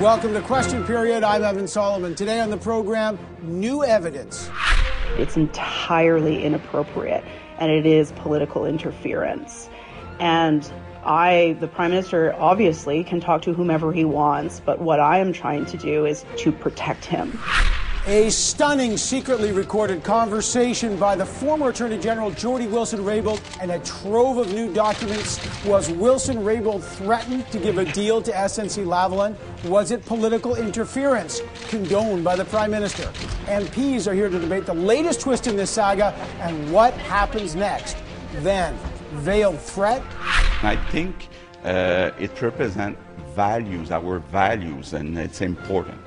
Welcome to Question Period. I'm Evan Solomon. Today on the program, new evidence. It's entirely inappropriate and it is political interference. And I, the Prime Minister, obviously can talk to whomever he wants, but what I am trying to do is to protect him. A stunning secretly recorded conversation by the former Attorney General Jody Wilson-Raybould and a trove of new documents. Was Wilson-Raybould threatened to give a deal to SNC Lavalin? Was it political interference condoned by the Prime Minister? MPs are here to debate the latest twist in this saga and what happens next. Then, veiled threat? I think uh, it represents values, our values, and it's important.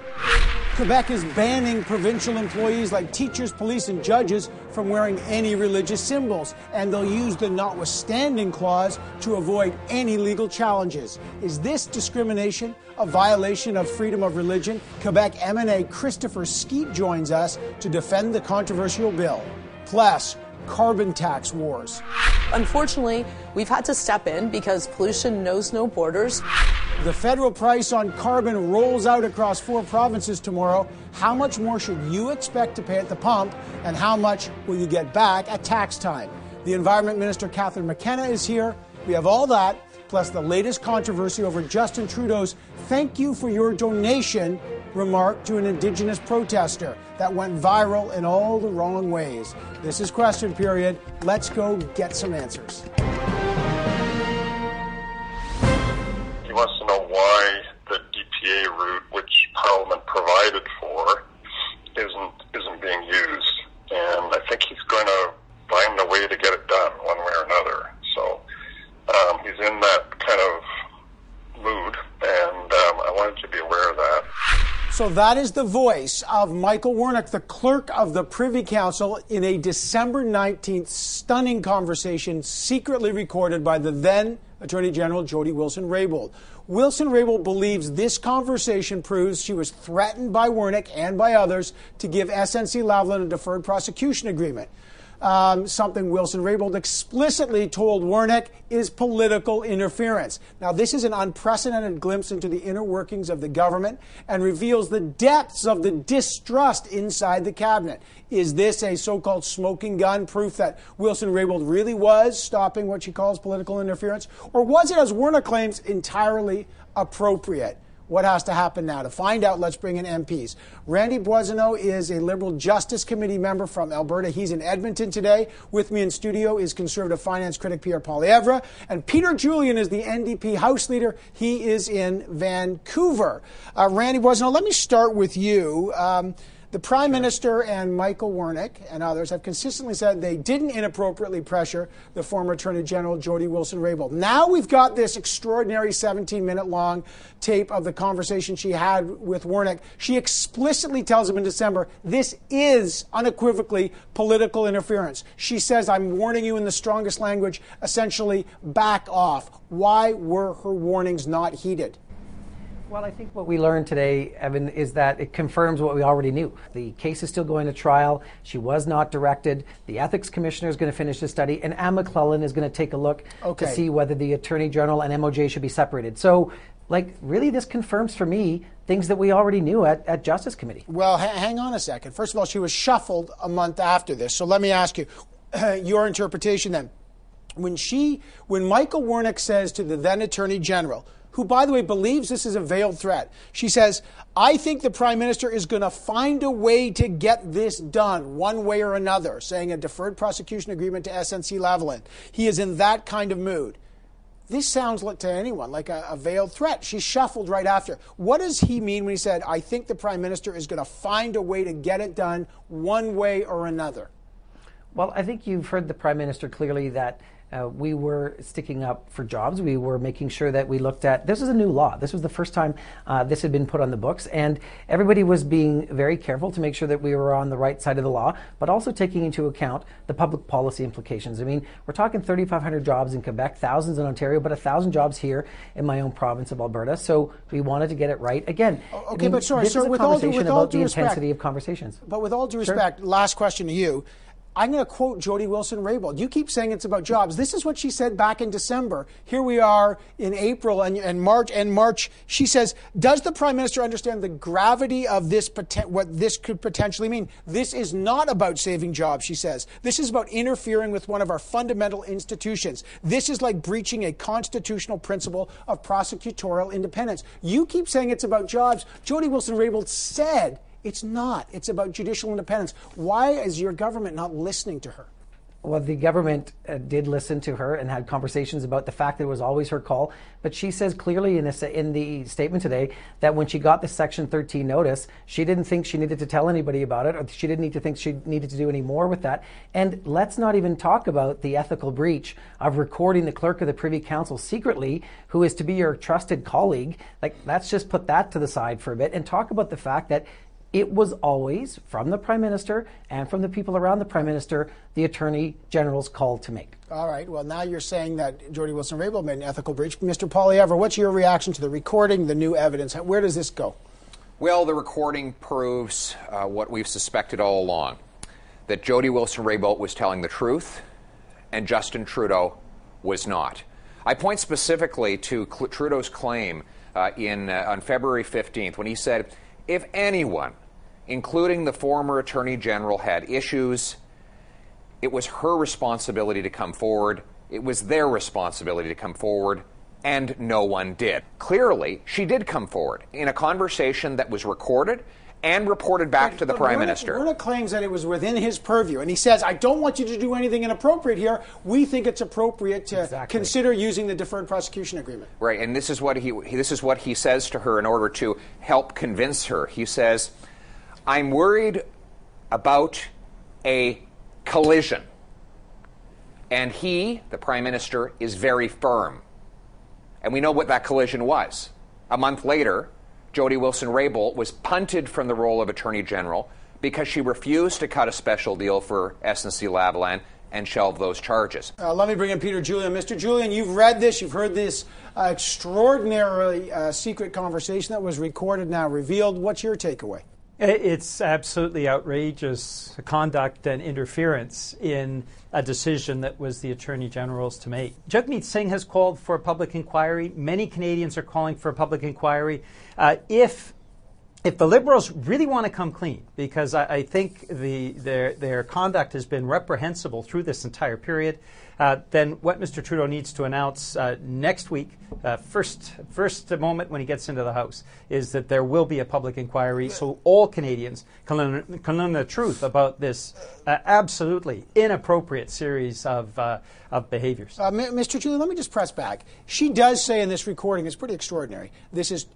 Quebec is banning provincial employees like teachers, police, and judges from wearing any religious symbols, and they'll use the notwithstanding clause to avoid any legal challenges. Is this discrimination a violation of freedom of religion? Quebec MNA Christopher Skeete joins us to defend the controversial bill. Plus, carbon tax wars. Unfortunately, we've had to step in because pollution knows no borders. The federal price on carbon rolls out across four provinces tomorrow. How much more should you expect to pay at the pump, and how much will you get back at tax time? The Environment Minister Catherine McKenna is here. We have all that, plus the latest controversy over Justin Trudeau's thank you for your donation remark to an Indigenous protester that went viral in all the wrong ways. This is question period. Let's go get some answers. So that is the voice of Michael Wernick, the clerk of the Privy Council, in a December 19th stunning conversation secretly recorded by the then Attorney General Jody Wilson-Raybould. Wilson-Raybould believes this conversation proves she was threatened by Wernick and by others to give SNC Lavalin a deferred prosecution agreement um, something Wilson-Raybould explicitly told Wernick is political interference. Now, this is an unprecedented glimpse into the inner workings of the government and reveals the depths of the distrust inside the cabinet. Is this a so-called smoking gun proof that Wilson-Raybould really was stopping what she calls political interference? Or was it, as Wernick claims, entirely appropriate? What has to happen now? To find out, let's bring in MPs. Randy Boissonnault is a Liberal Justice Committee member from Alberta. He's in Edmonton today. With me in studio is Conservative finance critic Pierre Poilievre. And Peter Julian is the NDP House Leader. He is in Vancouver. Uh, Randy Boissonnault, let me start with you. Um, the Prime Minister and Michael Wernick and others have consistently said they didn't inappropriately pressure the former Attorney General Jody Wilson-Raybould. Now we've got this extraordinary 17-minute long tape of the conversation she had with Wernick. She explicitly tells him in December, this is unequivocally political interference. She says, I'm warning you in the strongest language, essentially back off. Why were her warnings not heeded? Well, I think what we learned today, Evan, is that it confirms what we already knew. The case is still going to trial. She was not directed. The ethics commissioner is going to finish the study, and Anne McLellan is going to take a look okay. to see whether the attorney general and MOJ should be separated. So, like, really, this confirms for me things that we already knew at, at Justice Committee. Well, ha- hang on a second. First of all, she was shuffled a month after this. So let me ask you your interpretation then. When she, when Michael Wernick says to the then attorney general, who, by the way, believes this is a veiled threat. She says, I think the prime minister is going to find a way to get this done one way or another, saying a deferred prosecution agreement to SNC Lavalin. He is in that kind of mood. This sounds to anyone like a, a veiled threat. She shuffled right after. What does he mean when he said, I think the prime minister is going to find a way to get it done one way or another? Well, I think you've heard the prime minister clearly that uh, we were sticking up for jobs. We were making sure that we looked at this was a new law. This was the first time uh, this had been put on the books, and everybody was being very careful to make sure that we were on the right side of the law, but also taking into account the public policy implications. I mean, we're talking 3,500 jobs in Quebec, thousands in Ontario, but a thousand jobs here in my own province of Alberta. So we wanted to get it right. Again, okay, I mean, but sorry, this sir, is a with conversation all due, with about all due the respect, intensity of conversations. But with all due respect, sure. last question to you I'm going to quote Jody Wilson Raybould. You keep saying it's about jobs. This is what she said back in December. Here we are in April and, and March. And March, she says, "Does the prime minister understand the gravity of this? What this could potentially mean? This is not about saving jobs," she says. "This is about interfering with one of our fundamental institutions. This is like breaching a constitutional principle of prosecutorial independence." You keep saying it's about jobs. Jody Wilson Raybould said it's not. It's about judicial independence. Why is your government not listening to her? Well, the government uh, did listen to her and had conversations about the fact that it was always her call. But she says clearly in, this, in the statement today that when she got the Section 13 notice, she didn't think she needed to tell anybody about it, or she didn't need to think she needed to do any more with that. And let's not even talk about the ethical breach of recording the clerk of the Privy Council secretly, who is to be your trusted colleague. Like, let's just put that to the side for a bit and talk about the fact that it was always from the prime minister and from the people around the prime minister the attorney general's call to make. All right. Well, now you're saying that Jody Wilson Raybould made an ethical breach. Mr. Poilievre, what's your reaction to the recording, the new evidence? Where does this go? Well, the recording proves uh, what we've suspected all along that Jody Wilson Raybould was telling the truth and Justin Trudeau was not. I point specifically to Trudeau's claim uh, in, uh, on February 15th when he said, if anyone including the former Attorney General, had issues. It was her responsibility to come forward. It was their responsibility to come forward, and no one did. Clearly, she did come forward in a conversation that was recorded and reported back but, to the Prime Minister. Wernick claims that it was within his purview, and he says, I don't want you to do anything inappropriate here. We think it's appropriate to exactly. consider using the deferred prosecution agreement. Right, and this is what he, he this is what he says to her in order to help convince her. He says, I'm worried about a collision. And he, the Prime Minister, is very firm. And we know what that collision was. A month later, Jody Wilson Raybould was punted from the role of Attorney General because she refused to cut a special deal for SNC Lavalin and shelve those charges. Uh, let me bring in Peter Julian. Mr. Julian, you've read this, you've heard this uh, extraordinarily uh, secret conversation that was recorded, now revealed. What's your takeaway? It's absolutely outrageous conduct and interference in a decision that was the Attorney General's to make. Jagmeet Singh has called for a public inquiry. Many Canadians are calling for a public inquiry. Uh, if if the Liberals really want to come clean, because I, I think the, their, their conduct has been reprehensible through this entire period, uh, then what Mr. Trudeau needs to announce uh, next week, uh, first first moment when he gets into the House, is that there will be a public inquiry, so all Canadians can learn, can learn the truth about this uh, absolutely inappropriate series of uh, of behaviors. Mr. Trudeau, let me just press back. She does say in this recording, it's pretty extraordinary. This is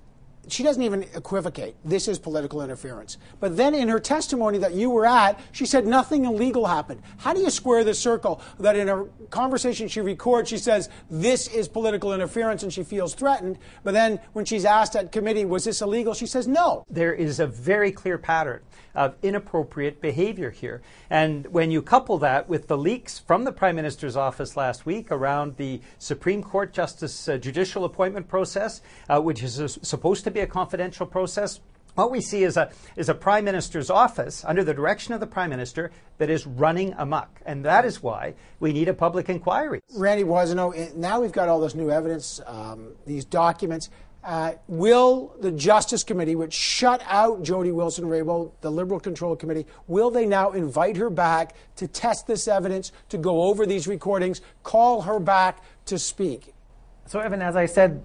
she doesn't even equivocate. This is political interference. But then in her testimony that you were at, she said nothing illegal happened. How do you square the circle that in a conversation she records, she says this is political interference and she feels threatened, but then when she's asked at committee, was this illegal, she says no. There is a very clear pattern of inappropriate behavior here. And when you couple that with the leaks from the Prime Minister's office last week around the Supreme Court Justice uh, judicial appointment process, uh, which is uh, supposed to be a confidential process, what we see is a, is a prime minister's office under the direction of the prime minister that is running amok. And that is why we need a public inquiry. Randy Boissonnault, now we've got all this new evidence, um, these documents. Uh, will the Justice Committee, which shut out Jody Wilson Raybould, the Liberal Control Committee, will they now invite her back to test this evidence, to go over these recordings, call her back to speak? So, Evan, as I said,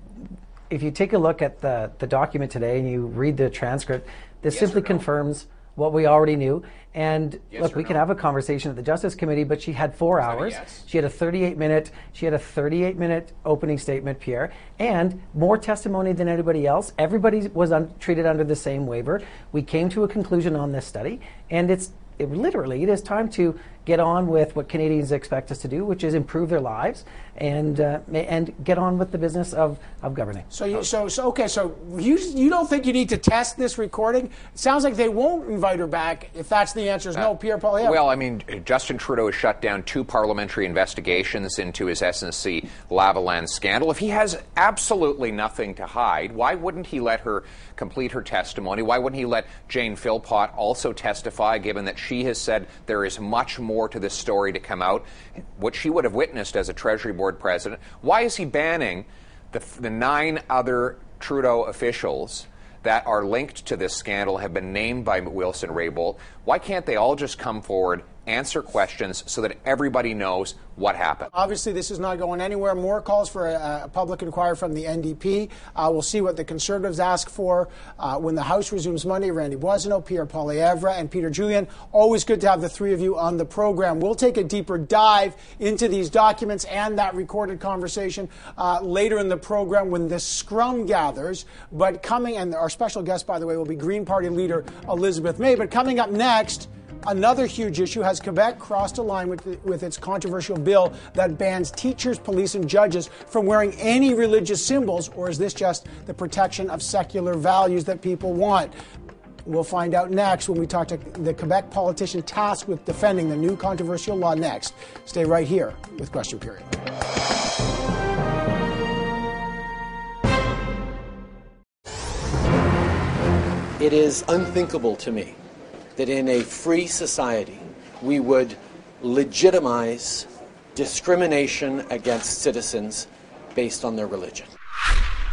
if you take a look at the, the document today and you read the transcript, this yes simply no? confirms what we already knew. And yes look, we no? can have a conversation at the Justice Committee, but she had four hours. Yes. She had a 38 minute. She had a 38 minute opening statement, Pierre, and more testimony than anybody else. Everybody was un- treated under the same waiver. We came to a conclusion on this study, and it's it, literally it is time to get on with what Canadians expect us to do, which is improve their lives and uh, and get on with the business of, of governing. So, you, so, so okay, so you you don't think you need to test this recording? It sounds like they won't invite her back if that's the answer is no. Uh, Pierre Poilievre. Well, I mean, Justin Trudeau has shut down two parliamentary investigations into his SNC Lavalin scandal. If he has absolutely nothing to hide, why wouldn't he let her complete her testimony? Why wouldn't he let Jane Philpott also testify, given that she has said there is much more more to this story to come out, what she would have witnessed as a Treasury Board president. Why is he banning the, the nine other Trudeau officials that are linked to this scandal, have been named by Wilson Raybould? Why can't they all just come forward answer questions so that everybody knows what happened. Obviously, this is not going anywhere. More calls for a, a public inquiry from the NDP. Uh, we'll see what the Conservatives ask for uh, when the House resumes Monday. Randy Boissonnault, Pierre Poilievre, and Peter Julian. Always good to have the three of you on the program. We'll take a deeper dive into these documents and that recorded conversation uh, later in the program when the scrum gathers. But coming, and our special guest, by the way, will be Green Party leader Elizabeth May. But coming up next, Another huge issue has Quebec crossed a line with, with its controversial bill that bans teachers, police, and judges from wearing any religious symbols, or is this just the protection of secular values that people want? We'll find out next when we talk to the Quebec politician tasked with defending the new controversial law next. Stay right here with Question Period. It is unthinkable to me that in a free society we would legitimize discrimination against citizens based on their religion.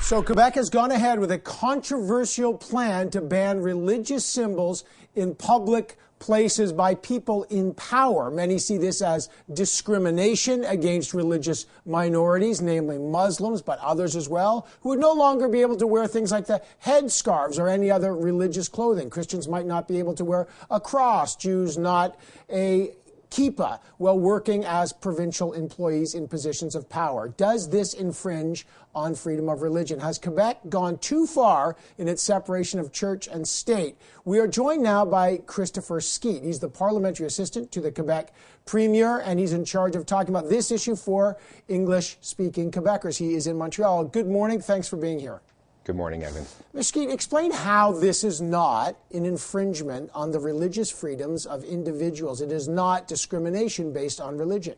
So, Quebec has gone ahead with a controversial plan to ban religious symbols in public places by people in power. Many see this as discrimination against religious minorities, namely Muslims, but others as well, who would no longer be able to wear things like the headscarves or any other religious clothing. Christians might not be able to wear a cross, Jews not a kippah while working as provincial employees in positions of power. Does this infringe on freedom of religion? Has Quebec gone too far in its separation of church and state? We are joined now by Christopher Skeete. He's the parliamentary assistant to the Quebec premier, and he's in charge of talking about this issue for English speaking Quebecers. He is in Montreal. Good morning. Thanks for being here. Good morning, Evan. Mr. explain how this is not an infringement on the religious freedoms of individuals. It is not discrimination based on religion.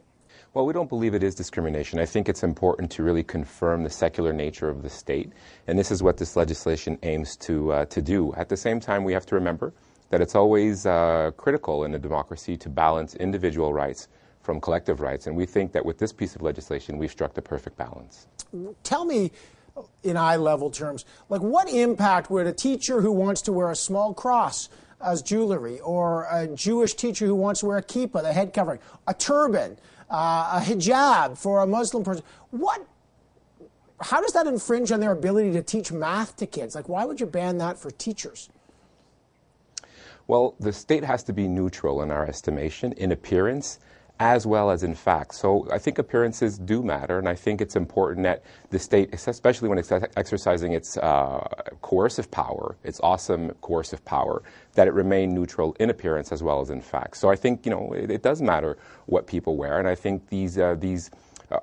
Well, we don't believe it is discrimination. I think it's important to really confirm the secular nature of the state, and this is what this legislation aims to, uh, to do. At the same time, we have to remember that it's always uh, critical in a democracy to balance individual rights from collective rights, and we think that with this piece of legislation, we've struck the perfect balance. Tell me in eye level terms. Like, what impact would a teacher who wants to wear a small cross as jewelry, or a Jewish teacher who wants to wear a kippah, the head covering, a turban, uh, a hijab for a Muslim person, what? How does that infringe on their ability to teach math to kids? Like, why would you ban that for teachers? Well, the state has to be neutral in our estimation in appearance as well as in fact. So I think appearances do matter, and I think it's important that the state, especially when it's exercising its uh, coercive power, its awesome coercive power, that it remain neutral in appearance as well as in fact. So I think you know it, it does matter what people wear, and I think these uh, these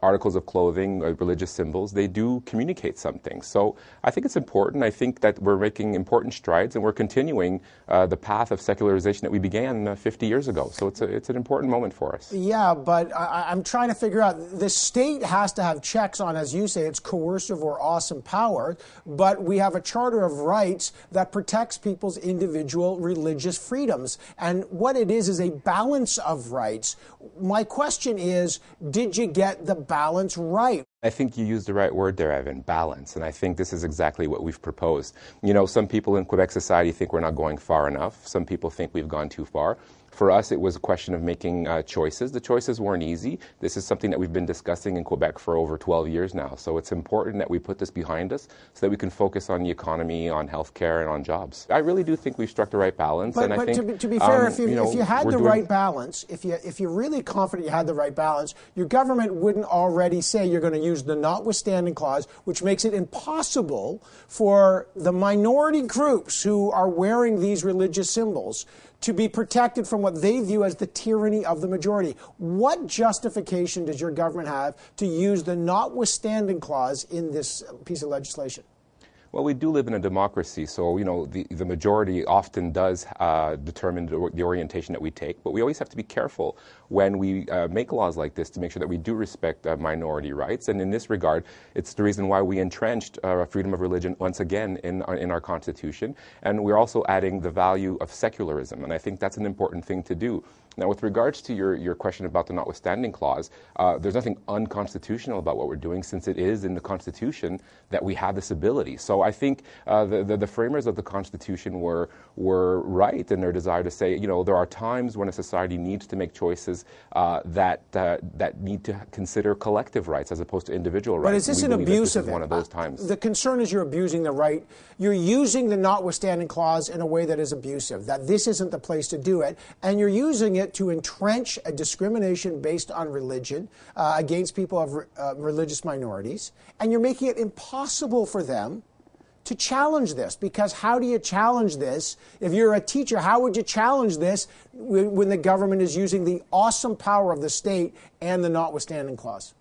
articles of clothing, uh, religious symbols, they do communicate something. So I think it's important. I think that we're making important strides and we're continuing uh, the path of secularization that we began uh, 50 years ago. So it's, a, it's an important moment for us. Yeah, but I, am trying to figure out the state has to have checks on, as you say, its coercive or awesome power, but we have a Charter of Rights that protects people's individual religious freedoms. And what it is is a balance of rights. My question is did you get the balance right? I think you used the right word there, Evan, balance. And I think this is exactly what we've proposed. You know, some people in Quebec society think we're not going far enough. Some people think we've gone too far. For us, it was a question of making uh, choices. The choices weren't easy. This is something that we've been discussing in Quebec for over 12 years now. So it's important that we put this behind us so that we can focus on the economy, on healthcare, and on jobs. I really do think we've struck the right balance. But, and but I think, to, be, to be fair, um, if, you, you know, if you had the doing... right balance, if, you, if you're really confident you had the right balance, your government wouldn't already say you're going to use the notwithstanding clause, which makes it impossible for the minority groups who are wearing these religious symbols to be protected from what they view as the tyranny of the majority. What justification does your government have to use the notwithstanding clause in this piece of legislation? Well, we do live in a democracy, so you know the, the majority often does uh, determine the, orientation that we take. But we always have to be careful when we uh, make laws like this to make sure that we do respect uh, minority rights. And in this regard, it's the reason why we entrenched uh, freedom of religion once again in our, in our constitution. And we're also adding the value of secularism, and I think that's an important thing to do Now, with regards to your, your question about the notwithstanding clause, uh, there's nothing unconstitutional about what we're doing since it is in the Constitution that we have this ability. So I think uh, the, the, the framers of the Constitution were, were right in their desire to say, you know, there are times when a society needs to make choices uh, that, uh, that need to consider collective rights as opposed to individual rights. But is this an abuse of one of those times? The concern is you're abusing the right. You're using the notwithstanding clause in a way that is abusive, that this isn't the place to do it, and you're using it to entrench a discrimination based on religion uh, against people of uh, religious minorities, and you're making it impossible for them to challenge this because how do you challenge this? If you're a teacher how would you challenge this when the government is using the awesome power of the state and the notwithstanding clause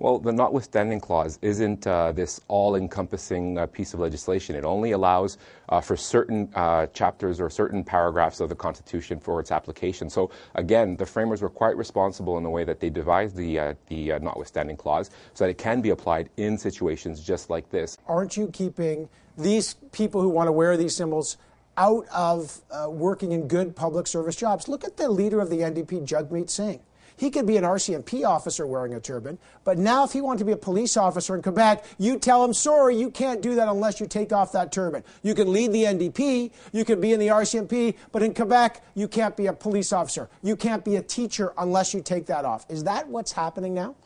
well, the notwithstanding clause isn't uh, this all encompassing uh, piece of legislation. It only allows uh, for certain uh, chapters or certain paragraphs of the Constitution for its application. So, again, the framers were quite responsible in the way that they devised the, uh, the uh, notwithstanding clause so that it can be applied in situations just like this. Aren't you keeping these people who want to wear these symbols? Out of working in good public service jobs. Look at the leader of the NDP, Jagmeet Singh. He could be an RCMP officer wearing a turban, but now if he wanted to be a police officer in Quebec, you tell him, sorry, you can't do that unless you take off that turban. You can lead the NDP, you can be in the RCMP, but in Quebec, you can't be a police officer. You can't be a teacher unless you take that off. Is that what's happening now?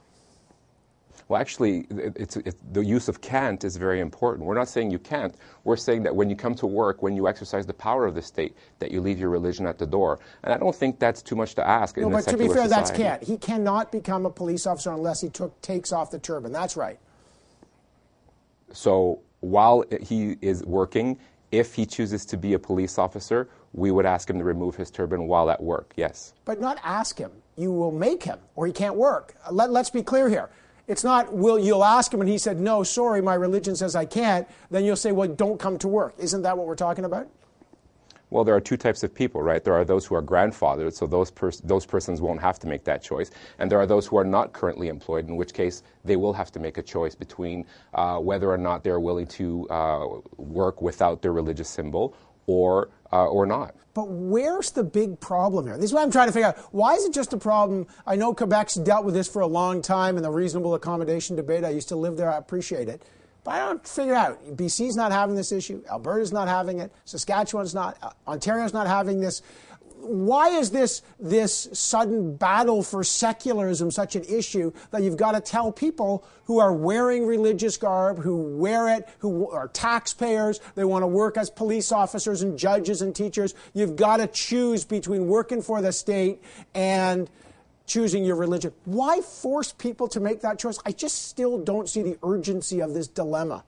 Well, actually, it's, it's, the use of can't is very important. We're not saying you can't. We're saying that when you come to work, when you exercise the power of the state, that you leave your religion at the door. And I don't think that's too much to ask. No, but to be fair, society. that's can't. He cannot become a police officer unless he took, takes off the turban. That's right. So while he is working, if he chooses to be a police officer, we would ask him to remove his turban while at work, yes. But not ask him. You will make him, or he can't work. Let, let's be clear here. It's not, you'll ask him and he said, no, sorry, my religion says I can't. Then you'll say, well, don't come to work. Isn't that what we're talking about? Well, there are two types of people, right? There are those who are grandfathered, so those, pers- those persons won't have to make that choice. And there are those who are not currently employed, in which case they will have to make a choice between uh, whether or not they're willing to uh, work without their religious symbol or, uh, or not. But where's the big problem here? This is what I'm trying to figure out. Why is it just a problem? I know Quebec's dealt with this for a long time in the reasonable accommodation debate. I used to live there. I appreciate it. But I don't figure out. BC's not having this issue. Alberta's not having it. Saskatchewan's not. Uh, Ontario's not having this why is this this sudden battle for secularism such an issue that you've got to tell people who are wearing religious garb, who wear it, who are taxpayers, they want to work as police officers and judges and teachers. You've got to choose between working for the state and choosing your religion. Why force people to make that choice? I just still don't see the urgency of this dilemma.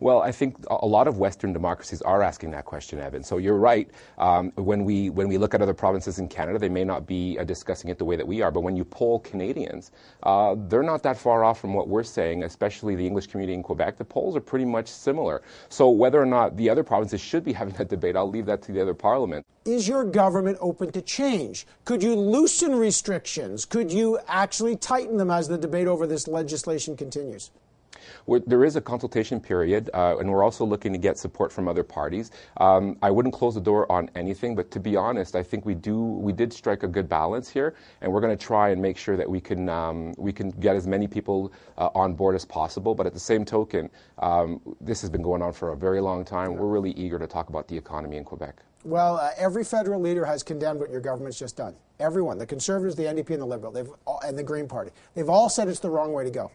Well, I think a lot of Western democracies are asking that question, Evan. So you're right. Um, when we when we look at other provinces in Canada, they may not be uh, discussing it the way that we are. But when you poll Canadians, uh, they're not that far off from what we're saying. Especially the English community in Quebec, the polls are pretty much similar. So whether or not the other provinces should be having that debate, I'll leave that to the other parliament. Is your government open to change? Could you loosen restrictions? Could you actually tighten them as the debate over this legislation continues? There is a consultation period, uh, and we're also looking to get support from other parties. Um, I wouldn't close the door on anything, but to be honest, I think we do we did strike a good balance here, and we're going to try and make sure that we can um, we can get as many people uh, on board as possible. But at the same token, um, this has been going on for a very long time. We're really eager to talk about the economy in Quebec. Well, uh, every federal leader has condemned what your government's just done. Everyone, the Conservatives, the NDP, and the Liberal, all, and the Green Party, they've all said it's the wrong way to go.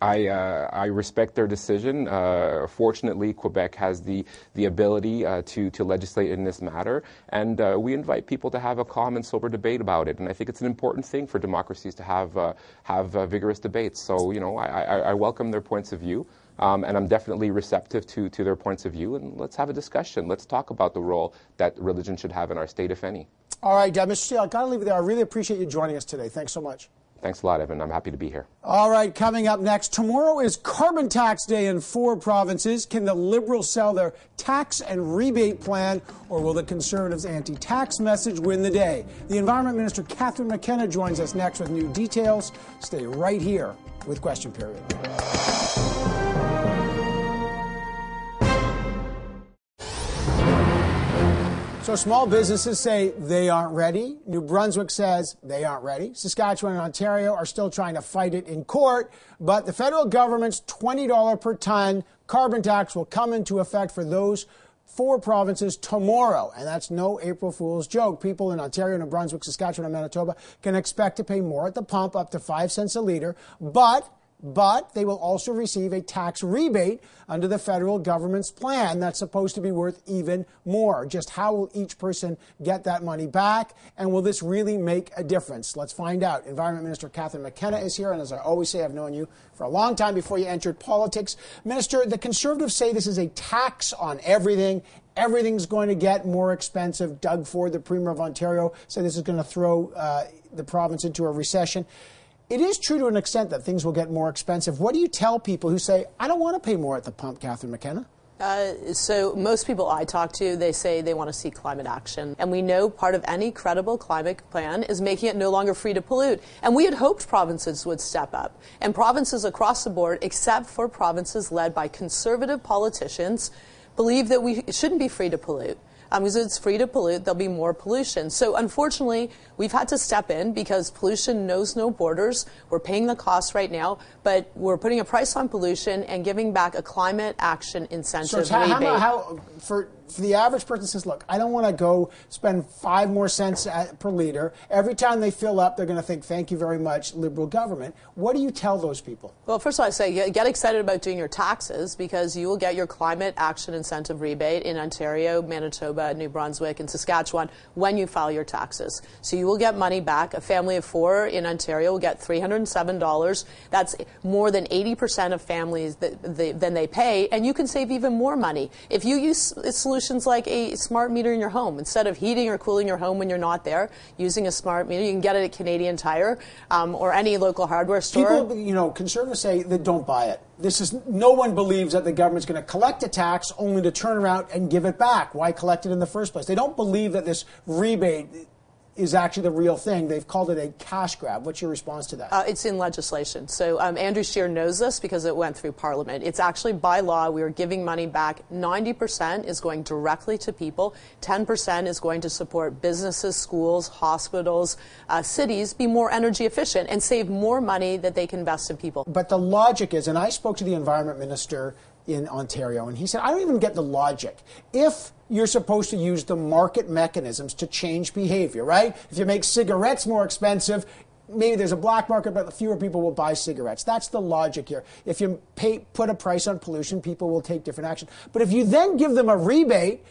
I, uh, I respect their decision. Uh, fortunately, Quebec has the, the ability uh, to, to legislate in this matter, and uh, we invite people to have a calm and sober debate about it. And I think it's an important thing for democracies to have, uh, have uh, vigorous debates. So, you know, I, I, I welcome their points of view. Um, and I'm definitely receptive to, to their points of view. And let's have a discussion. Let's talk about the role that religion should have in our state, if any. All right, uh, Mr. Steele, I've got to leave it there. I really appreciate you joining us today. Thanks so much. Thanks a lot, Evan. I'm happy to be here. All right, coming up next. Tomorrow is carbon tax day in four provinces. Can the Liberals sell their tax and rebate plan, or will the Conservatives' anti tax message win the day? The Environment Minister, Catherine McKenna, joins us next with new details. Stay right here with Question Period. So small businesses say they aren't ready. New Brunswick says they aren't ready. Saskatchewan and Ontario are still trying to fight it in court, but the federal government's $20 per ton carbon tax will come into effect for those four provinces tomorrow. And that's no April Fool's joke. People in Ontario, New Brunswick, Saskatchewan, and Manitoba can expect to pay more at the pump, up to 5 cents a liter, but but they will also receive a tax rebate under the federal government's plan that's supposed to be worth even more. Just how will each person get that money back? And will this really make a difference? Let's find out. Environment Minister Catherine McKenna is here. And as I always say, I've known you for a long time before you entered politics. Minister, the Conservatives say this is a tax on everything. Everything's going to get more expensive. Doug Ford, the Premier of Ontario, said this is going to throw uh, the province into a recession it is true to an extent that things will get more expensive. What do you tell people who say, I don't want to pay more at the pump, Catherine McKenna? Uh, so most people I talk to, they say they want to see climate action. And we know part of any credible climate plan is making it no longer free to pollute. And we had hoped provinces would step up. And provinces across the board, except for provinces led by conservative politicians, believe that we shouldn't be free to pollute um, because it's free to pollute, there'll be more pollution. So unfortunately, we've had to step in because pollution knows no borders. We're paying the cost right now, but we're putting a price on pollution and giving back a climate action incentive so rebate. How, how, for for the average person says, look, I don't want to go spend five more cents at, per liter. Every time they fill up, they're going to think, thank you very much, Liberal government. What do you tell those people? Well, first of all, I say get excited about doing your taxes because you will get your climate action incentive rebate in Ontario, Manitoba, New Brunswick, and Saskatchewan when you file your taxes. So you will get money back. A family of four in Ontario will get $307. That's more than 80% of families that than they pay, and you can save even more money. If you use a solution solutions like a smart meter in your home. Instead of heating or cooling your home when you're not there, using a smart meter, you can get it at Canadian Tire um, or any local hardware store. People, you know, conservatives say that don't buy it. This is no one believes that the government's going to collect a tax only to turn around and give it back. Why collect it in the first place? They don't believe that this rebate is actually the real thing. They've called it a cash grab. What's your response to that? Uh, it's in legislation. So um, Andrew Scheer knows this because it went through Parliament. It's actually by law. We are giving money back. 90% is going directly to people. 10% is going to support businesses, schools, hospitals, uh, cities be more energy efficient and save more money that they can invest in people. But the logic is, and I spoke to the environment minister in Ontario, and he said, I don't even get the logic. If you're supposed to use the market mechanisms to change behavior, right? If you make cigarettes more expensive, maybe there's a black market, but fewer people will buy cigarettes. That's the logic here. If you pay, put a price on pollution, people will take different action. But if you then give them a rebate,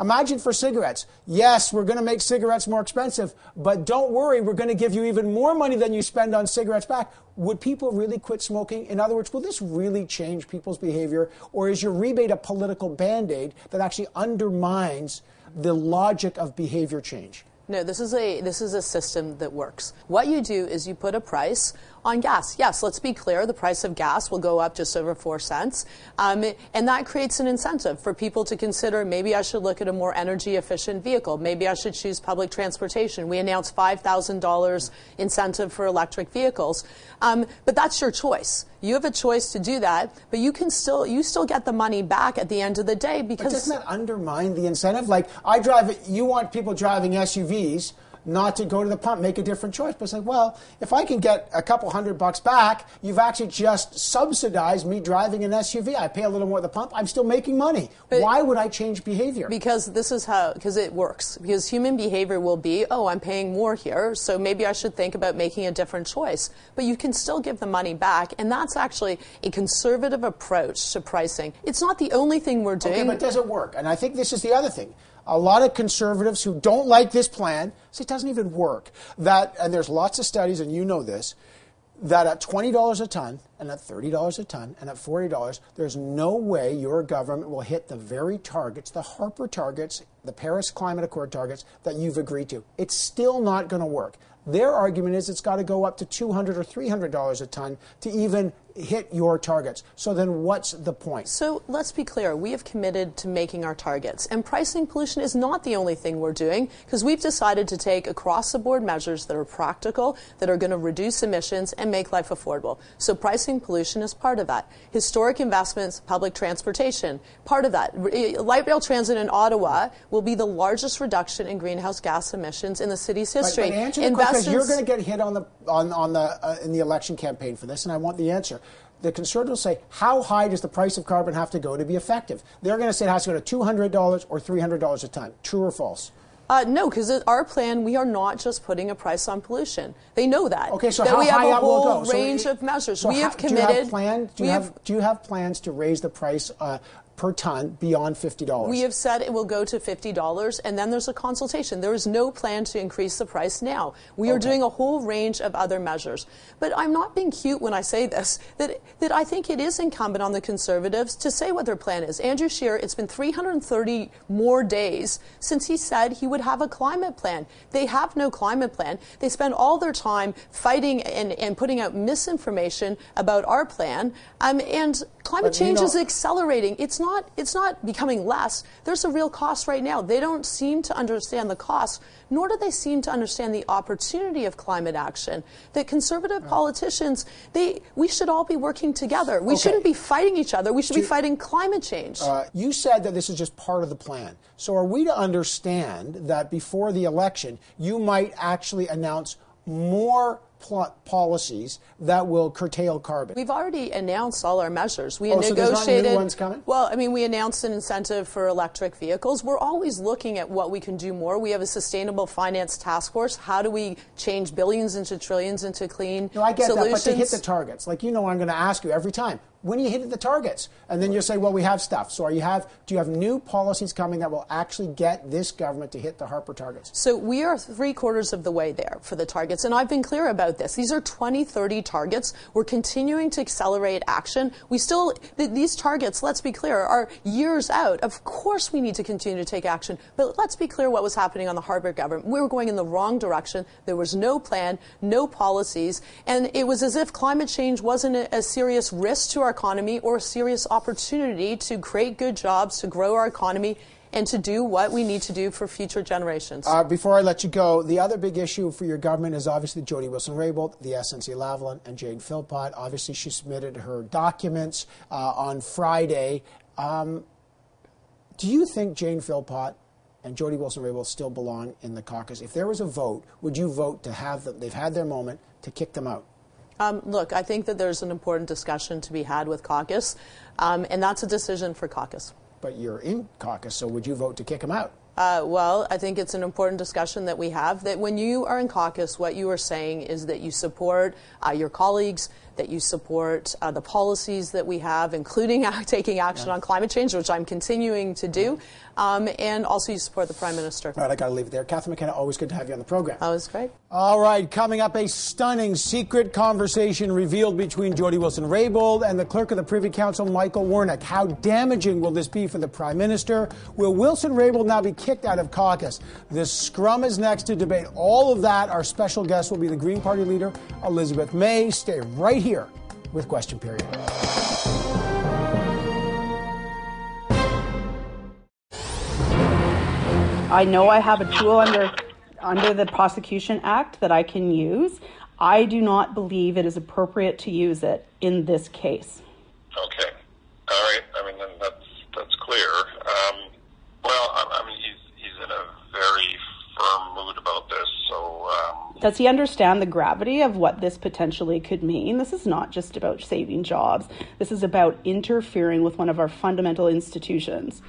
Imagine for cigarettes. Yes, we're going to make cigarettes more expensive, but don't worry, we're going to give you even more money than you spend on cigarettes back. Would people really quit smoking? In other words, will this really change people's behavior? Or is your rebate a political band aid that actually undermines the logic of behavior change? No, this is a this is a system that works. What you do is you put a price on gas. Yes, let's be clear, the price of gas will go up just over 4 cents. Um, and that creates an incentive for people to consider maybe I should look at a more energy efficient vehicle. Maybe I should choose public transportation. We announced $5,000 incentive for electric vehicles. Um, but that's your choice. You have a choice to do that, but you can still you still get the money back at the end of the day because but doesn't that undermine the incentive? Like I drive, you want people driving SUVs not to go to the pump, make a different choice. But it's like, well, if I can get a couple hundred bucks back, you've actually just subsidized me driving an SUV. I pay a little more at the pump. I'm still making money. But Why would I change behavior? Because this is how, because it works. Because human behavior will be, oh, I'm paying more here, so maybe I should think about making a different choice. But you can still give the money back, and that's actually a conservative approach to pricing. It's not the only thing we're doing. Okay, but does it work? And I think this is the other thing a lot of conservatives who don't like this plan say it doesn't even work. That, and there's lots of studies, and you know this, that at $20 a ton and at $30 a ton and at $40, there's no way your government will hit the very targets, the Harper targets, the Paris Climate Accord targets that you've agreed to. It's still not going to work. Their argument is it's got to go up to 200 or $300 a ton to even hit your targets. So then what's the point? So let's be clear. We have committed to making our targets. And pricing pollution is not the only thing we're doing because we've decided to take across the board measures that are practical, that are going to reduce emissions and make life affordable. So pricing pollution is part of that. Historic investments, public transportation, part of that. Light rail transit in Ottawa will be the largest reduction in greenhouse gas emissions in the city's history. Right, but answer the question, you're going to get hit on the on, on the uh, in the election campaign for this, and I want the answer the conservatives say, how high does the price of carbon have to go to be effective? They're going to say it has to go to $200 or $300 a ton. True or false? Uh, no, because our plan, we are not just putting a price on pollution. They know that. Okay, so that how we have high a up will whole go? range so of measures. So we how, have committed. Do you have, plan, do you have, have, do you have plans to raise the price uh, per ton beyond $50. We have said it will go to $50, and then there's a consultation. There is no plan to increase the price now. We okay. are doing a whole range of other measures. But I'm not being cute when I say this, that, that I think it is incumbent on the Conservatives to say what their plan is. Andrew Scheer, it's been 330 more days since he said he would have a climate plan. They have no climate plan. They spend all their time fighting and, and putting out misinformation about our plan. Um, and climate but, change you know, is accelerating. It's not not it's not becoming less. There's a real cost right now. They don't seem to understand the cost, nor do they seem to understand the opportunity of climate action. That conservative right. politicians, they we should all be working together. We okay. shouldn't be fighting each other. We should be fighting climate change. Uh, you said that this is just part of the plan. So are we to understand that before the election, you might actually announce more policies that will curtail carbon. We've already announced all our measures. We oh, negotiated. So new ones coming? Well, I mean, we announced an incentive for electric vehicles. We're always looking at what we can do more. We have a sustainable finance task force. How do we change billions into trillions into clean no, I get solutions? that, but to hit the targets, like you know, I'm going to ask you every time when are you hitting the targets? And then you'll say, well, we have stuff. So are you have do you have new policies coming that will actually get this government to hit the Harper targets? So we are three quarters of the way there for the targets. And I've been clear about this. These are 2030 targets. We're continuing to accelerate action. We still, th- these targets, let's be clear, are years out. Of course we need to continue to take action. But let's be clear what was happening on the Harper government. We were going in the wrong direction. There was no plan, no policies. And it was as if climate change wasn't a, a serious risk to our economy or a serious opportunity to create good jobs, to grow our economy, and to do what we need to do for future generations. Uh, before I let you go, the other big issue for your government is obviously Jody Wilson-Raybould, the SNC Lavalin, and Jane Philpott. Obviously, she submitted her documents uh, on Friday. Um, do you think Jane Philpott and Jody Wilson-Raybould still belong in the caucus? If there was a vote, would you vote to have them? They've had their moment to kick them out. Um, look, I think that there's an important discussion to be had with caucus, um, and that's a decision for caucus. But you're in caucus, so would you vote to kick him out? Uh, well, I think it's an important discussion that we have. That when you are in caucus, what you are saying is that you support uh, your colleagues, that you support uh, the policies that we have, including taking action yeah. on climate change, which I'm continuing to do, um, and also you support the Prime Minister. All right, I got to leave it there. Catherine McKenna, always good to have you on the program. That was great. All right, coming up, a stunning secret conversation revealed between Jody Wilson-Raybould and the clerk of the Privy Council, Michael Wernick. How damaging will this be for the Prime Minister? Will Wilson-Raybould now be kicked out of caucus? The scrum is next to debate all of that. Our special guest will be the Green Party leader, Elizabeth May. Stay right here with Question Period. I know I have a tool under under the Prosecution Act that I can use. I do not believe it is appropriate to use it in this case. Okay. All right. I mean, then that's that's clear. Um, well, I, I mean, he's he's in a very firm mood about this. So, um, does he understand the gravity of what this potentially could mean? This is not just about saving jobs. This is about interfering with one of our fundamental institutions.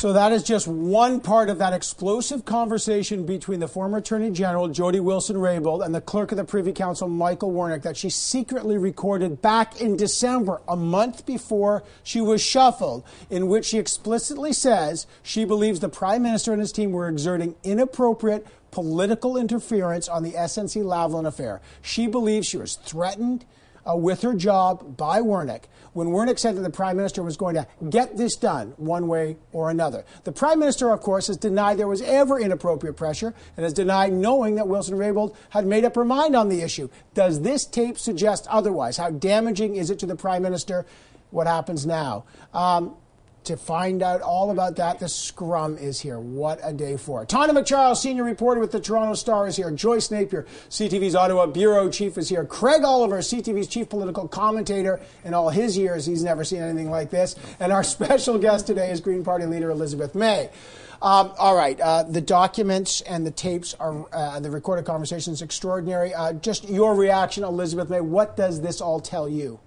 So that is just one part of that explosive conversation between the former Attorney General Jody Wilson-Raybould and the Clerk of the Privy Council Michael Wernick that she secretly recorded back in December, a month before she was shuffled, in which she explicitly says she believes the Prime Minister and his team were exerting inappropriate political interference on the SNC Lavalin affair. She believes she was threatened uh, with her job by Wernick when Wernick said that the Prime Minister was going to get this done one way or another. The Prime Minister, of course, has denied there was ever inappropriate pressure and has denied knowing that Wilson Raybould had made up her mind on the issue. Does this tape suggest otherwise? How damaging is it to the Prime Minister? What happens now? Um, to find out all about that, the scrum is here. What a day for it. Tonda MacCharles, senior reporter with the Toronto Star, is here. Joyce Napier, CTV's Ottawa bureau chief, is here. Craig Oliver, CTV's chief political commentator. In all his years, he's never seen anything like this. And our special guest today is Green Party leader Elizabeth May. Um, all right, uh, the documents and the tapes are uh, the recorded conversations extraordinary. Uh, just your reaction, Elizabeth May. What does this all tell you?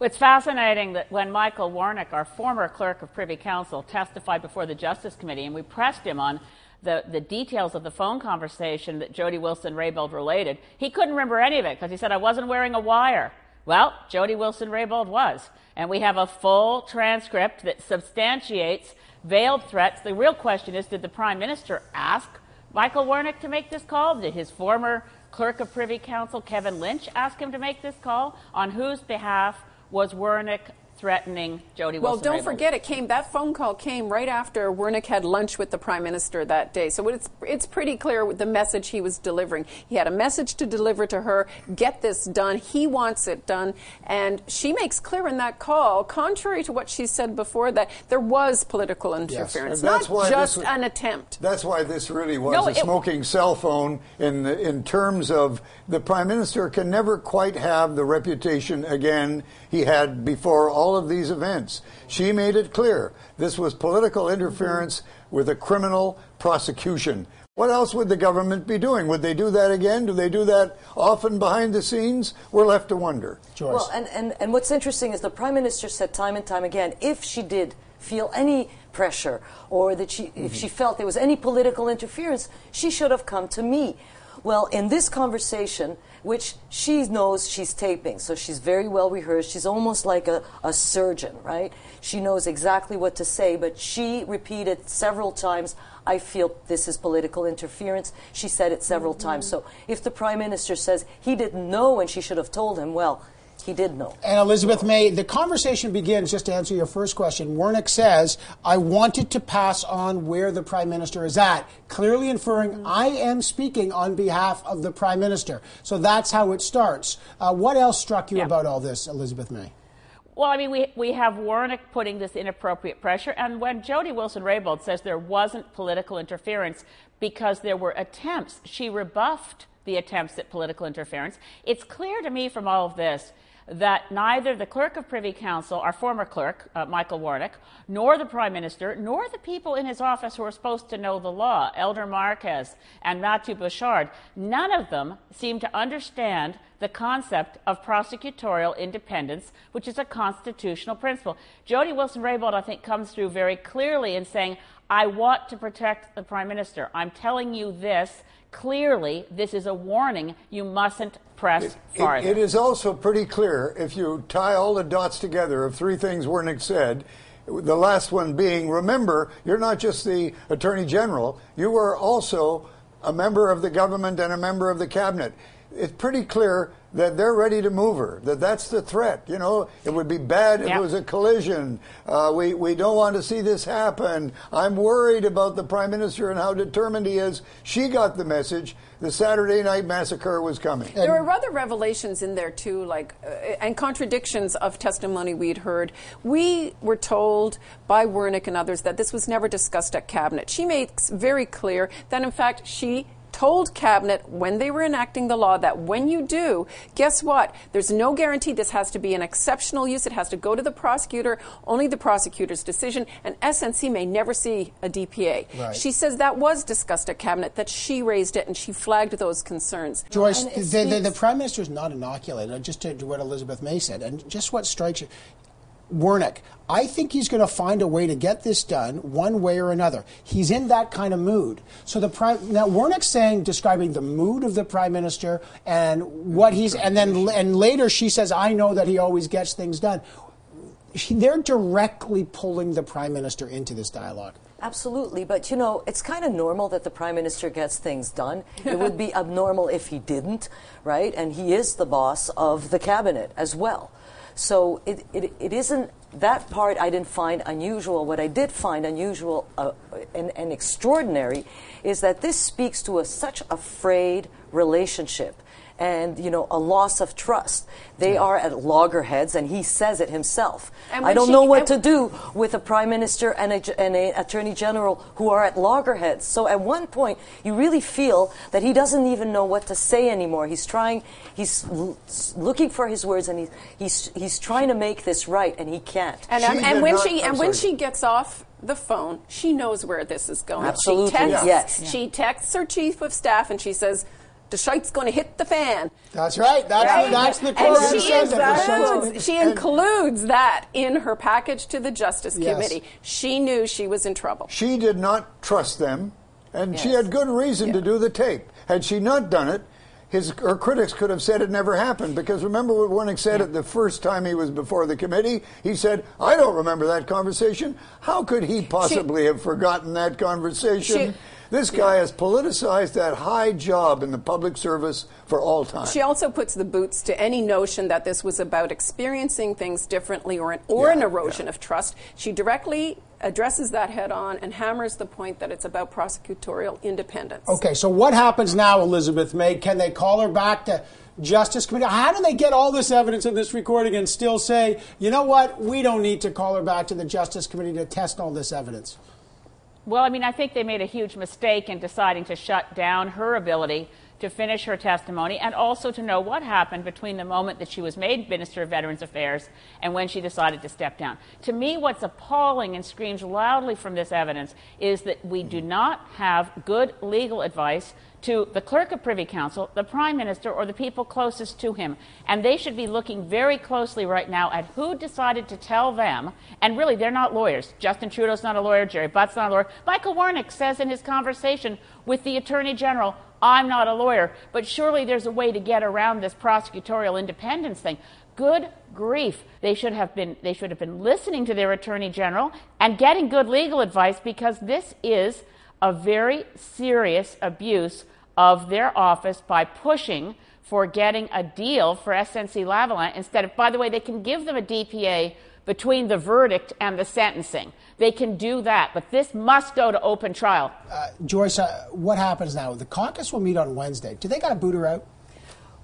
It's fascinating that when Michael Wernick, our former clerk of Privy Council, testified before the Justice Committee, and we pressed him on the, the details of the phone conversation that Jody Wilson Raybould related, he couldn't remember any of it because he said, I wasn't wearing a wire. Well, Jody Wilson Raybould was. And we have a full transcript that substantiates veiled threats. The real question is did the Prime Minister ask Michael Wernick to make this call? Did his former clerk of Privy Council, Kevin Lynch, ask him to make this call? On whose behalf? Was Wernick threatening Jody Well, don't forget, it came. That phone call came right after Wernick had lunch with the prime minister that day. So it's it's pretty clear the message he was delivering. He had a message to deliver to her. Get this done. He wants it done, and she makes clear in that call, contrary to what she said before, that there was political interference, yes. not just was, an attempt. That's why this really was no, a smoking it, cell phone in in terms of the prime minister can never quite have the reputation again he had before all of these events. She made it clear this was political interference with a criminal prosecution. What else would the government be doing? Would they do that again? Do they do that often behind the scenes? We're left to wonder. Joyce. Well, and, and, and what's interesting is the Prime Minister said time and time again if she did feel any pressure or that she, mm-hmm. if she felt there was any political interference, she should have come to me. Well, in this conversation, which she knows she's taping, so she's very well rehearsed. She's almost like a, a surgeon, right? She knows exactly what to say, but she repeated several times, I feel this is political interference. She said it several mm-hmm. times. So if the prime minister says he didn't know and she should have told him, well, he did know. And Elizabeth May, the conversation begins, just to answer your first question. Wernick says, I wanted to pass on where the Prime Minister is at, clearly inferring mm-hmm. I am speaking on behalf of the Prime Minister. So that's how it starts. Uh, what else struck you yeah. about all this, Elizabeth May? Well, I mean, we, we have Wernick putting this inappropriate pressure, and when Jody Wilson Raybould says there wasn't political interference because there were attempts, she rebuffed the attempts at political interference. It's clear to me from all of this that neither the clerk of Privy Council, our former clerk, uh, Michael Wernick, nor the Prime Minister, nor the people in his office who are supposed to know the law, Elder Marques and Mathieu Bouchard, none of them seem to understand the concept of prosecutorial independence, which is a constitutional principle. Jody Wilson Raybould, I think, comes through very clearly in saying, I want to protect the Prime Minister. I'm telling you this clearly this is a warning. You mustn't press it, farther. It, it is also pretty clear if you tie all the dots together of three things Wernick said. The last one being, remember, you're not just the Attorney General, you are also a member of the government and a member of the cabinet. It's pretty clear that they're ready to move her. That that's the threat. You know, it would be bad if yep. it was a collision. Uh, we we don't want to see this happen. I'm worried about the prime minister and how determined he is. She got the message. The Saturday night massacre was coming. There were other revelations in there too, like uh, and contradictions of testimony we'd heard. We were told by Wernick and others that this was never discussed at cabinet. She makes very clear that in fact she told cabinet when they were enacting the law that when you do, guess what? There's no guarantee this has to be an exceptional use. It has to go to the prosecutor, only the prosecutor's decision, and SNC may never see a DPA. Right. She says that was discussed at cabinet, that she raised it and she flagged those concerns. Joyce, the, the, the, prime minister is not inoculated, just to, to what Elizabeth May said, and just what strikes you. Wernick, I think he's going to find a way to get this done one way or another. He's in that kind of mood. So the prime now Wernick's saying describing the mood of the prime minister and what he's and then and later she says I know that he always gets things done. They're directly pulling the prime minister into this dialogue. Absolutely, but you know, it's kind of normal that the prime minister gets things done. it would be abnormal if he didn't, right? And he is the boss of the cabinet as well. So it, it, it isn't that part I didn't find unusual. What I did find unusual uh, and, and extraordinary is that this speaks to a, such a frayed relationship and you know a loss of trust. They are at loggerheads, and he says it himself. I don't she, know what to do with a prime minister and a, and a attorney general who are at loggerheads. So at one point, you really feel that he doesn't even know what to say anymore. He's trying, he's l- looking for his words, and he's he's he's trying to make this right, and he can't. And, um, and when not, she and when she gets off the phone, she knows where this is going. Absolutely, she texts, yes. She texts her chief of staff, and she says the shite's going to hit the fan. That's right. That's, right? that's the quote. And she, includes, she includes that in her package to the Justice yes. Committee. She knew she was in trouble. She did not trust them, and yes. she had good reason yeah. to do the tape. Had she not done it, his her critics could have said it never happened because remember what Wernick said yeah. it the first time he was before the committee. He said, "I don't remember that conversation. How could he possibly she, have forgotten that conversation?" She, this guy has politicized that high job in the public service for all time. She also puts the boots to any notion that this was about experiencing things differently or an, or yeah, an erosion yeah. of trust. She directly addresses that head on and hammers the point that it's about prosecutorial independence. Okay, so what happens now, Elizabeth May? Can they call her back to Justice Committee? How do they get all this evidence in this recording and still say, you know what, we don't need to call her back to the Justice Committee to test all this evidence? Well, I mean, I think they made a huge mistake in deciding to shut down her ability to finish her testimony and also to know what happened between the moment that she was made Minister of Veterans Affairs and when she decided to step down. To me, what's appalling and screams loudly from this evidence is that we do not have good legal advice to the clerk of Privy Council, the Prime Minister, or the people closest to him. And they should be looking very closely right now at who decided to tell them. And really, they're not lawyers. Justin Trudeau's not a lawyer. Gerry Butt's not a lawyer. Michael Wernick says in his conversation with the Attorney General, I'm not a lawyer. But surely there's a way to get around this prosecutorial independence thing. Good grief. They should have been they should have been listening to their attorney general and getting good legal advice because this is a very serious abuse of their office by pushing for getting a deal for SNC Lavalin instead of, by the way, they can give them a DPA between the verdict and the sentencing. They can do that, but this must go to open trial. Uh, Joyce, uh, what happens now? The caucus will meet on Wednesday. Do they got to boot her out?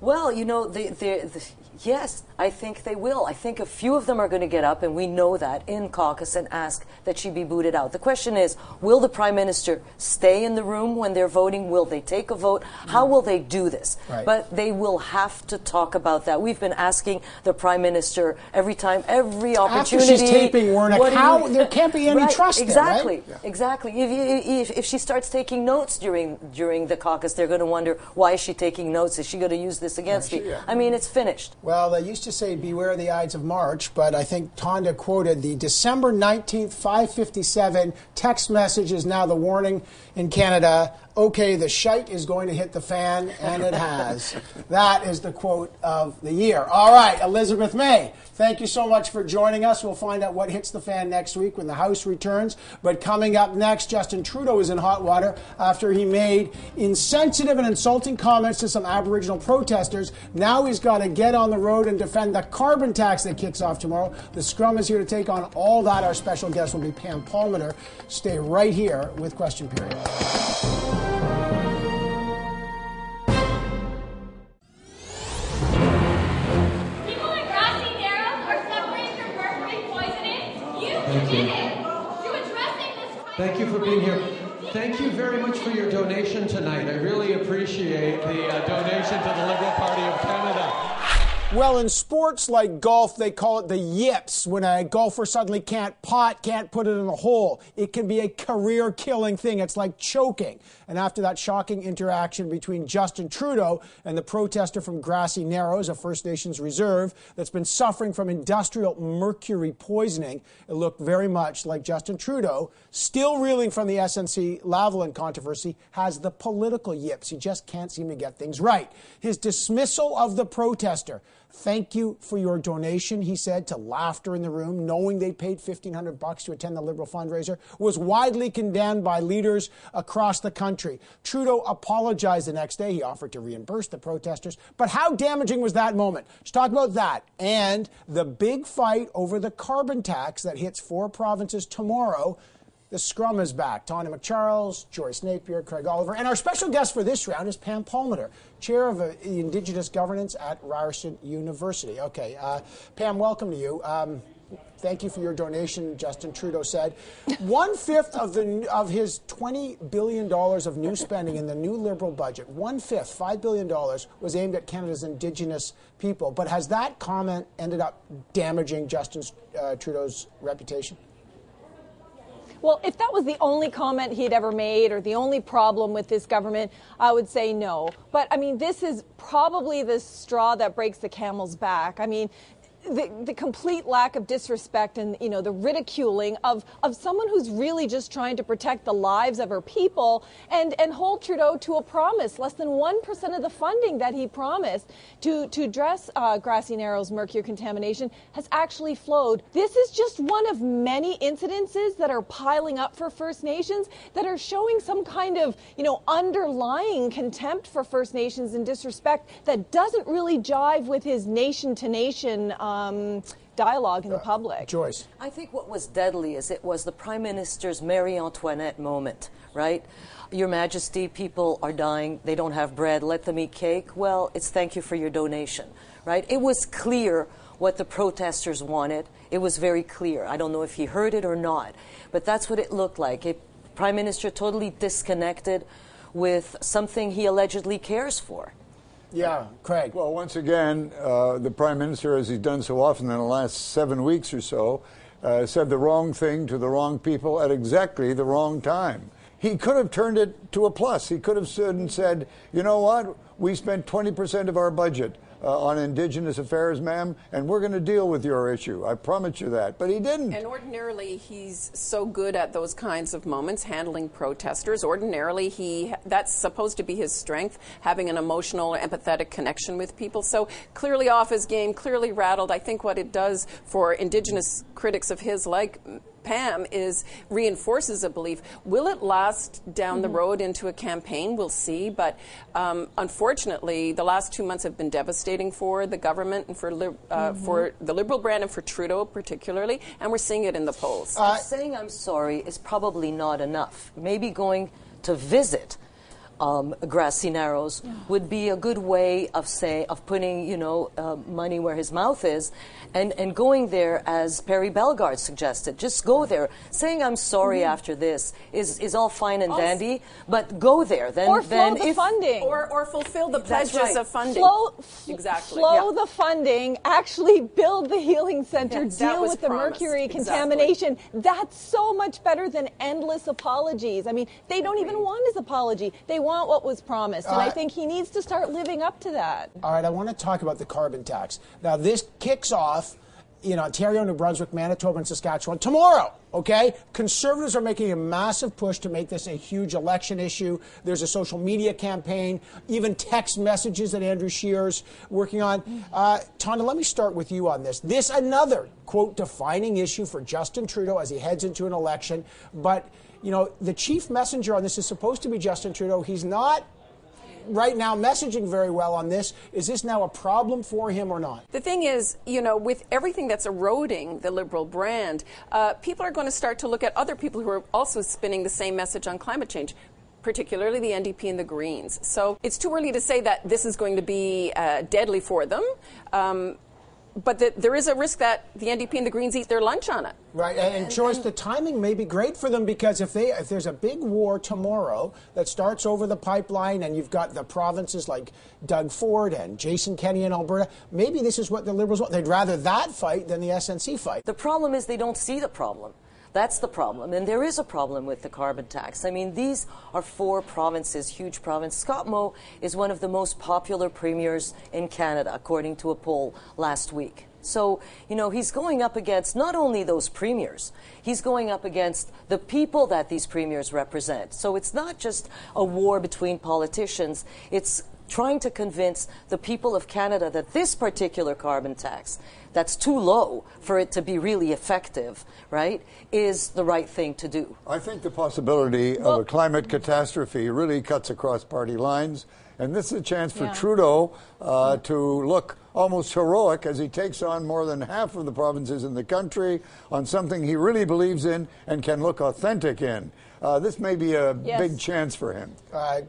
Well, you know, the, the, the, yes, I think they will. I think a few of them are going to get up, and we know that in caucus and ask that she be booted out. The question is, will the prime minister stay in the room when they're voting? Will they take a vote? How will they do this? Right. But they will have to talk about that. We've been asking the prime minister every time, every opportunity. After she's taping Wernick, how there can't be any right, trust exactly, there, right? Exactly. If, if, if she starts taking notes during during the caucus, they're going to wonder why is she taking notes? Is she going to use this against me? I mean, it's finished. Well, they used to say beware the Ides of March, but I think Tonda quoted the December 19th, 557 text message is now the warning in Canada okay, the shite is going to hit the fan, and it has. that is the quote of the year. All right, Elizabeth May, thank you so much for joining us. We'll find out what hits the fan next week when the House returns. But coming up next, Justin Trudeau is in hot water after he made insensitive and insulting comments to some Aboriginal protesters. Now he's got to get on the road and defend the carbon tax that kicks off tomorrow. The Scrum is here to take on all that. Our special guest will be Pam Palmater. Stay right here with Question Period. Thank you for being here. Thank you very much for your donation tonight. I really appreciate the uh, donation to the Liberal Party of Canada. Well, in sports like golf, they call it the yips. When a golfer suddenly can't pot, can't put it in a hole, it can be a career killing thing. It's like choking. And after that shocking interaction between Justin Trudeau and the protester from Grassy Narrows, a First Nations reserve that's been suffering from industrial mercury poisoning, it looked very much like Justin Trudeau, still reeling from the SNC Lavalin controversy, has the political yips. He just can't seem to get things right. His dismissal of the protester Thank you for your donation, he said, to Laughter in the Room, knowing they paid 1500 bucks to attend the Liberal fundraiser, was widely condemned by leaders across the country. Trudeau apologized the next day. He offered to reimburse the protesters. But how damaging was that moment? Let's talk about that and the big fight over the carbon tax that hits four provinces tomorrow. The scrum is back. Tonda MacCharles, Joyce Napier, Craig Oliver, and our special guest for this round is Pam Palmater, chair of uh, Indigenous Governance at Ryerson University. Okay, uh, Pam, welcome to you. Um, thank you for your donation, Justin Trudeau said. One fifth of the of his twenty billion dollars of new spending in the new Liberal budget, one fifth, five billion dollars, was aimed at Canada's Indigenous people. But has that comment ended up damaging Justin uh, Trudeau's reputation? Well, if that was the only comment he'd ever made or the only problem with this government, I would say no. But I mean, this is probably the straw that breaks the camel's back. I mean, the, the complete lack of disrespect and you know the ridiculing of, of someone who's really just trying to protect the lives of her people and, and hold Trudeau to a promise less than 1% of the funding that he promised to, to address uh, Grassy Narrows mercury contamination has actually flowed. This is just one of many incidences that are piling up for First Nations that are showing some kind of you know underlying contempt for First Nations and disrespect that doesn't really jive with his nation to nation um, dialogue in the public. Joyce. I think what was deadly is it was the Prime Minister's Marie Antoinette moment, right? Your Majesty, people are dying, they don't have bread, let them eat cake. Well, it's thank you for your donation, right? It was clear what the protesters wanted. It was very clear. I don't know if he heard it or not, but that's what it looked like. A Prime Minister totally disconnected with something he allegedly cares for. Yeah, Craig. Well, once again, uh, the Prime Minister, as he's done so often in the last seven weeks or so, uh, said the wrong thing to the wrong people at exactly the wrong time. He could have turned it to a plus. He could have stood and said, you know what? We spent 20% of our budget uh, on Indigenous affairs, ma'am, and we're going to deal with your issue. I promise you that. But he didn't. And ordinarily, he's so good at those kinds of moments, handling protesters. Ordinarily, he that's supposed to be his strength, having an emotional, empathetic connection with people. So clearly off his game, clearly rattled. I think what it does for Indigenous critics of his, like Pam is reinforces a belief. Will it last down mm-hmm. the road into a campaign? We'll see. But um, unfortunately, the last two months have been devastating for the government and for uh, mm-hmm. for the Liberal brand and for Trudeau particularly. And we're seeing it in the polls. Uh, saying I'm sorry is probably not enough. Maybe going to visit um, Grassy Narrows yeah. would be a good way of say of putting you know uh, money where his mouth is, and and going there as Perry Bellegarde suggested. Just go there. Saying I'm sorry mm-hmm. after this is is all fine and dandy, but go there. Then or then flow the funding, or or fulfill the pledges right. of funding. Flow, exactly. Flow yeah. the funding. Actually build the healing center. Yes, deal with the promised. mercury contamination. Exactly. That's so much better than endless apologies. I mean, they don't even want his apology. They want want what was promised. And uh, I think he needs to start living up to that. All right, I want to talk about the carbon tax. Now, this kicks off in Ontario, New Brunswick, Manitoba, and Saskatchewan tomorrow. Okay? Conservatives are making a massive push to make this a huge election issue. There's a social media campaign, even text messages that Andrew Scheer's working on. Uh, Tonda, let me start with you on this. This another quote defining issue for Justin Trudeau as he heads into an election, but you know, the chief messenger on this is supposed to be Justin Trudeau. He's not right now messaging very well on this. Is this now a problem for him or not? The thing is, you know, with everything that's eroding the Liberal brand, uh, people are going to start to look at other people who are also spinning the same message on climate change particularly the NDP and the Greens. So it's too early to say that this is going to be uh, deadly for them. Um, but the, there is a risk that the NDP and the Greens eat their lunch on it. Right, and, and Joyce, the timing may be great for them because if they if there's a big war tomorrow that starts over the pipeline, and you've got the provinces like Doug Ford and Jason Kenney in Alberta, maybe this is what the Liberals want. They'd rather that fight than the SNC fight. The problem is they don't see the problem. That's the problem. And there is a problem with the carbon tax. I mean, these are four provinces, huge province. Scott Moe is one of the most popular premiers in Canada, according to a poll last week. So, you know, he's going up against not only those premiers, he's going up against the people that these premiers represent. So it's not just a war between politicians, it's trying to convince the people of Canada that this particular carbon tax, that's too low for it to be really effective, right, is the right thing to do. I think the possibility Well- of a climate catastrophe really cuts across party lines. And this is a chance for Yeah. Trudeau uh, to look almost heroic as he takes on more than half of the provinces in the country on something he really believes in and can look authentic in. Uh, this may be a Yes. big chance for him. Uh,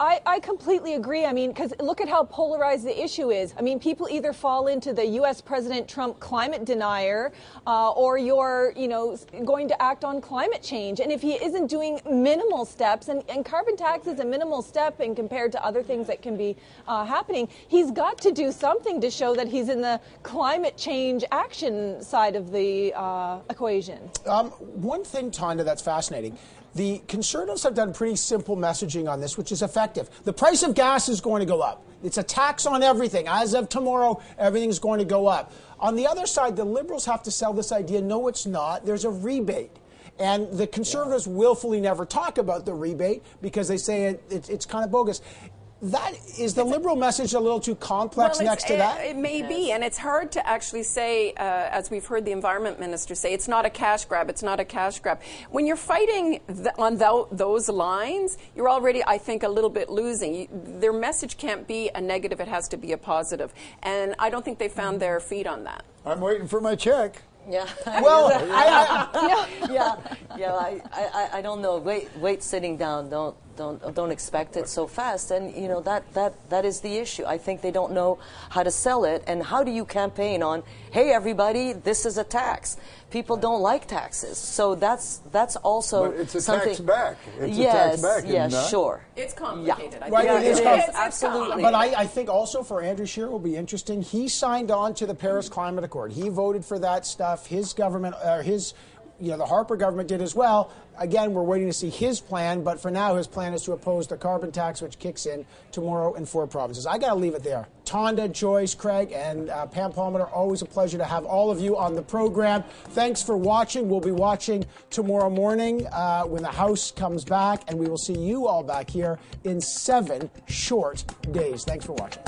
I, I completely agree. I mean, because look at how polarized the issue is. I mean, people either fall into the U.S. President Trump climate denier, uh, or you're, you know, going to act on climate change. And if he isn't doing minimal steps, and, and carbon tax is a minimal step in compared to other things that can be uh, happening, he's got to do something to show that he's in the climate change action side of the uh, equation. Um, one thing, Tonda, that's fascinating. The conservatives have done pretty simple messaging on this, which is effective. The price of gas is going to go up. It's a tax on everything. As of tomorrow, everything's going to go up. On the other side, the liberals have to sell this idea no, it's not. There's a rebate. And the conservatives willfully never talk about the rebate because they say it, it, it's kind of bogus. That is the liberal message a little too complex Well, next it's- to that? It, it may be, and it's hard to actually say, uh, as we've heard the environment minister say, it's not a cash grab. It's not a cash grab. When you're fighting th- on tho- those lines, you're already, I think, a little bit losing. You, their message can't be a negative; it has to be a positive. And I don't think they found their feet on that. I'm waiting for my check. Yeah. Well, I- yeah, yeah, yeah. I, I, I don't know. Wait, wait, sitting down. Don't, don't, don't expect it so fast. And you know that, that, that is the issue. I think they don't know how to sell it. And how do you campaign on? Hey, everybody, this is a tax. People don't like taxes, so that's that's also But it's a something. tax back. It's a yes, tax back, isn't yes, it? sure. It's complicated. I Right, think. it is it complicated. is, absolutely. But I, I think also for Andrew Scheer will be interesting. He signed on to the Paris Climate Accord. He voted for that stuff. His government, uh, his, you know, the Harper government did as well. Again, we're waiting to see his plan. But for now, his plan is to oppose the carbon tax, which kicks in tomorrow in four provinces. I got to leave it there. Tonda, Joyce, Craig, and uh, Pam Palmer. Always a pleasure to have all of you on the program. Thanks for watching. We'll be watching tomorrow morning uh, when the House comes back, and we will see you all back here in seven short days. Thanks for watching.